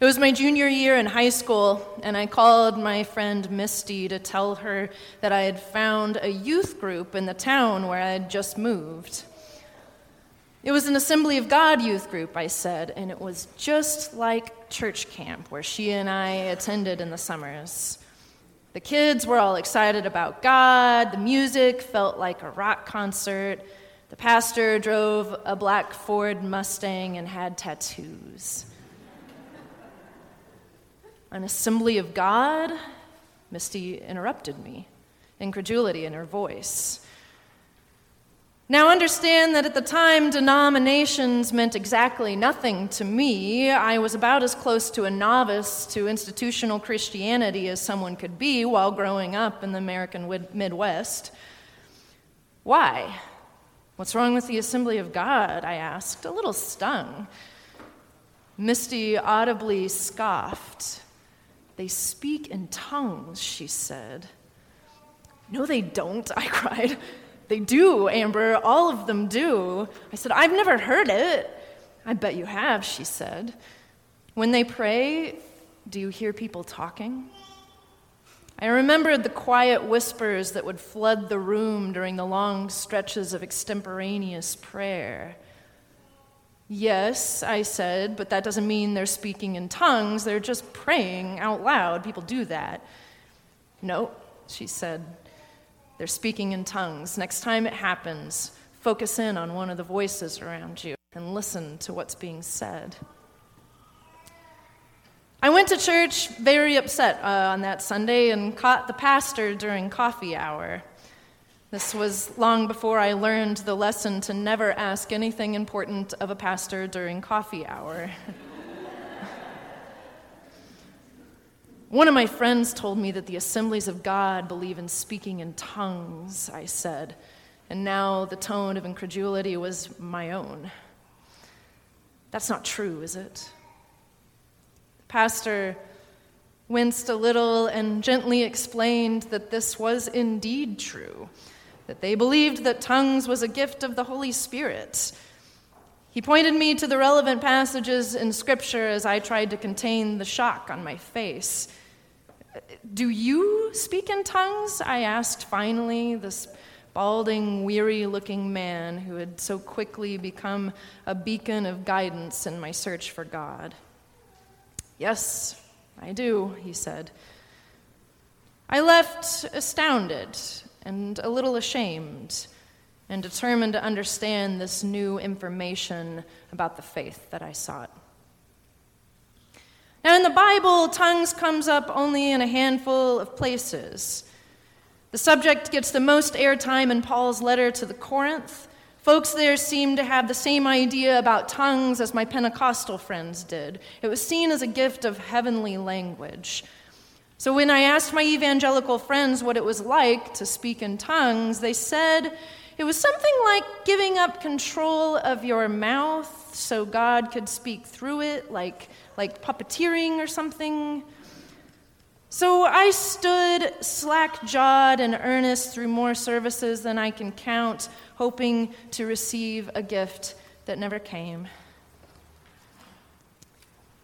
It was my junior year in high school, and I called my friend Misty to tell her that I had found a youth group in the town where I had just moved. It was an Assembly of God youth group, I said, and it was just like church camp where she and I attended in the summers. The kids were all excited about God, the music felt like a rock concert. The pastor drove a black Ford Mustang and had tattoos. An assembly of God? Misty interrupted me, incredulity in her voice. Now, understand that at the time, denominations meant exactly nothing to me. I was about as close to a novice to institutional Christianity as someone could be while growing up in the American Midwest. Why? What's wrong with the Assembly of God? I asked, a little stung. Misty audibly scoffed. They speak in tongues, she said. No, they don't, I cried. They do, Amber. All of them do. I said, I've never heard it. I bet you have, she said. When they pray, do you hear people talking? I remembered the quiet whispers that would flood the room during the long stretches of extemporaneous prayer. Yes, I said, but that doesn't mean they're speaking in tongues. They're just praying out loud. People do that. No, she said. They're speaking in tongues. Next time it happens, focus in on one of the voices around you and listen to what's being said. I went to church very upset uh, on that Sunday and caught the pastor during coffee hour. This was long before I learned the lesson to never ask anything important of a pastor during coffee hour. One of my friends told me that the assemblies of God believe in speaking in tongues, I said, and now the tone of incredulity was my own. That's not true, is it? The pastor winced a little and gently explained that this was indeed true that they believed that tongues was a gift of the Holy Spirit. He pointed me to the relevant passages in Scripture as I tried to contain the shock on my face. Do you speak in tongues? I asked finally, this balding, weary looking man who had so quickly become a beacon of guidance in my search for God. Yes, I do, he said. I left astounded and a little ashamed and determined to understand this new information about the faith that I sought. Now, in the Bible, tongues comes up only in a handful of places. The subject gets the most airtime in Paul's letter to the Corinth. Folks there seem to have the same idea about tongues as my Pentecostal friends did. It was seen as a gift of heavenly language. So when I asked my evangelical friends what it was like to speak in tongues, they said it was something like giving up control of your mouth so God could speak through it, like, like puppeteering or something. So I stood slack jawed and earnest through more services than I can count, hoping to receive a gift that never came.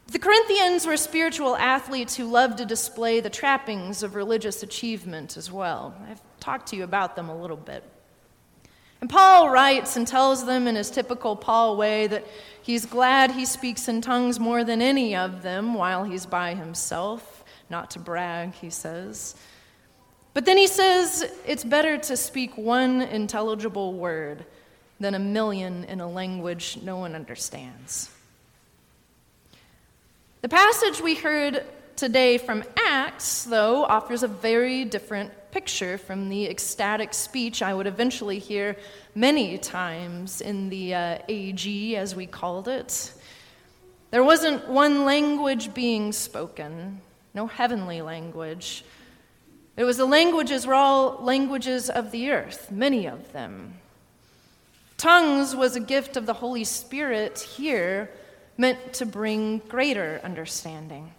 The Corinthians were spiritual athletes who loved to display the trappings of religious achievement as well. I've talked to you about them a little bit. And Paul writes and tells them in his typical Paul way that he's glad he speaks in tongues more than any of them while he's by himself. Not to brag, he says. But then he says it's better to speak one intelligible word than a million in a language no one understands. The passage we heard today from Acts, though, offers a very different picture from the ecstatic speech I would eventually hear many times in the uh, AG, as we called it. There wasn't one language being spoken, no heavenly language. It was the languages were all languages of the earth, many of them. Tongues was a gift of the Holy Spirit here meant to bring greater understanding.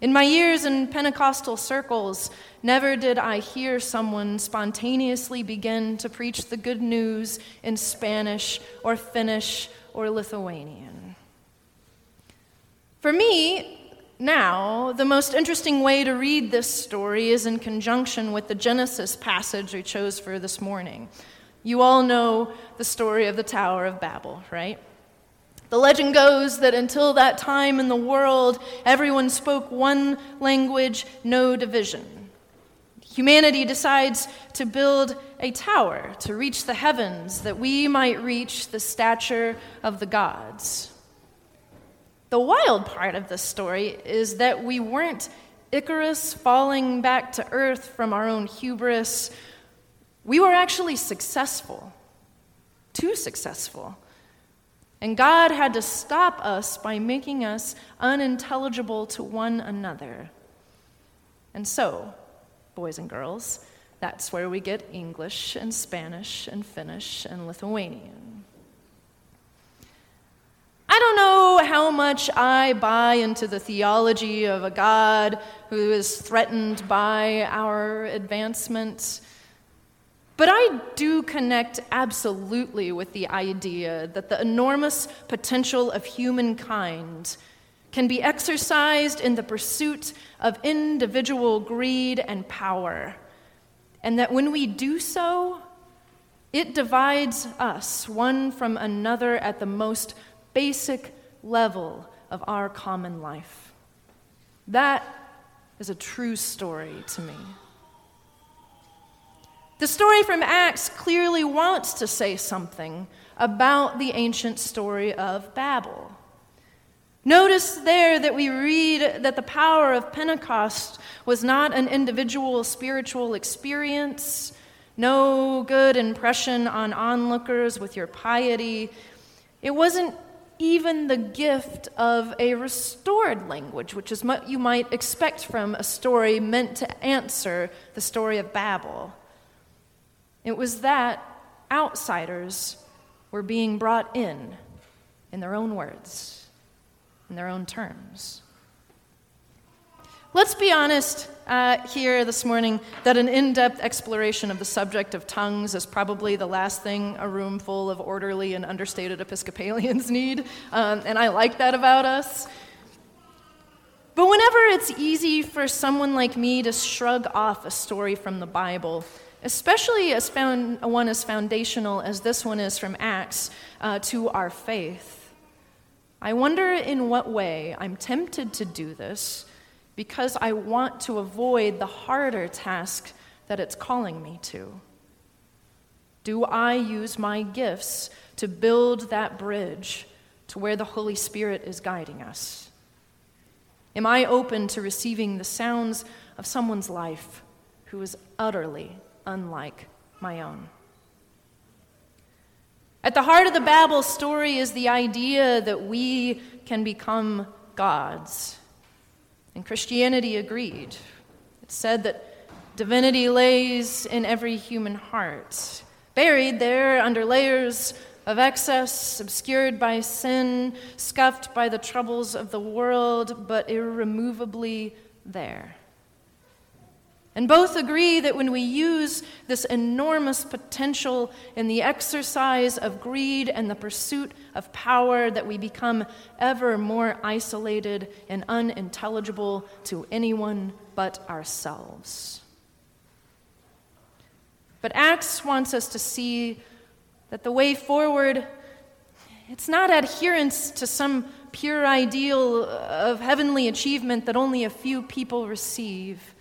In my years in Pentecostal circles, never did I hear someone spontaneously begin to preach the good news in Spanish or Finnish or Lithuanian. For me, now, the most interesting way to read this story is in conjunction with the Genesis passage we chose for this morning. You all know the story of the Tower of Babel, right? The legend goes that until that time in the world, everyone spoke one language, no division. Humanity decides to build a tower to reach the heavens that we might reach the stature of the gods. The wild part of this story is that we weren't Icarus falling back to earth from our own hubris. We were actually successful, too successful. And God had to stop us by making us unintelligible to one another. And so, boys and girls, that's where we get English and Spanish and Finnish and Lithuanian. I don't know how much I buy into the theology of a God who is threatened by our advancement. But I do connect absolutely with the idea that the enormous potential of humankind can be exercised in the pursuit of individual greed and power, and that when we do so, it divides us one from another at the most basic level of our common life. That is a true story to me. The story from Acts clearly wants to say something about the ancient story of Babel. Notice there that we read that the power of Pentecost was not an individual spiritual experience, no good impression on onlookers with your piety. It wasn't even the gift of a restored language, which is what you might expect from a story meant to answer the story of Babel. It was that outsiders were being brought in, in their own words, in their own terms. Let's be honest uh, here this morning that an in depth exploration of the subject of tongues is probably the last thing a room full of orderly and understated Episcopalians need. Um, and I like that about us. But whenever it's easy for someone like me to shrug off a story from the Bible, especially as found, one as foundational as this one is from Acts uh, to our faith. I wonder in what way I'm tempted to do this because I want to avoid the harder task that it's calling me to. Do I use my gifts to build that bridge to where the Holy Spirit is guiding us? Am I open to receiving the sounds of someone's life who is utterly unlike my own. At the heart of the Babel story is the idea that we can become gods. And Christianity agreed. It said that divinity lays in every human heart, buried there under layers of excess, obscured by sin, scuffed by the troubles of the world, but irremovably there. And both agree that when we use this enormous potential in the exercise of greed and the pursuit of power, that we become ever more isolated and unintelligible to anyone but ourselves. But Acts wants us to see that the way forward it's not adherence to some pure ideal of heavenly achievement that only a few people receive.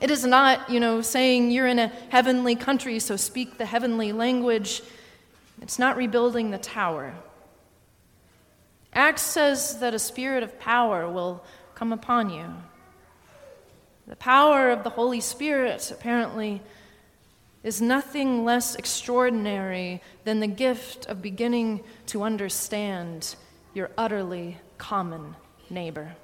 It is not, you know, saying you're in a heavenly country, so speak the heavenly language. It's not rebuilding the tower. Acts says that a spirit of power will come upon you. The power of the Holy Spirit, apparently, is nothing less extraordinary than the gift of beginning to understand your utterly common neighbor.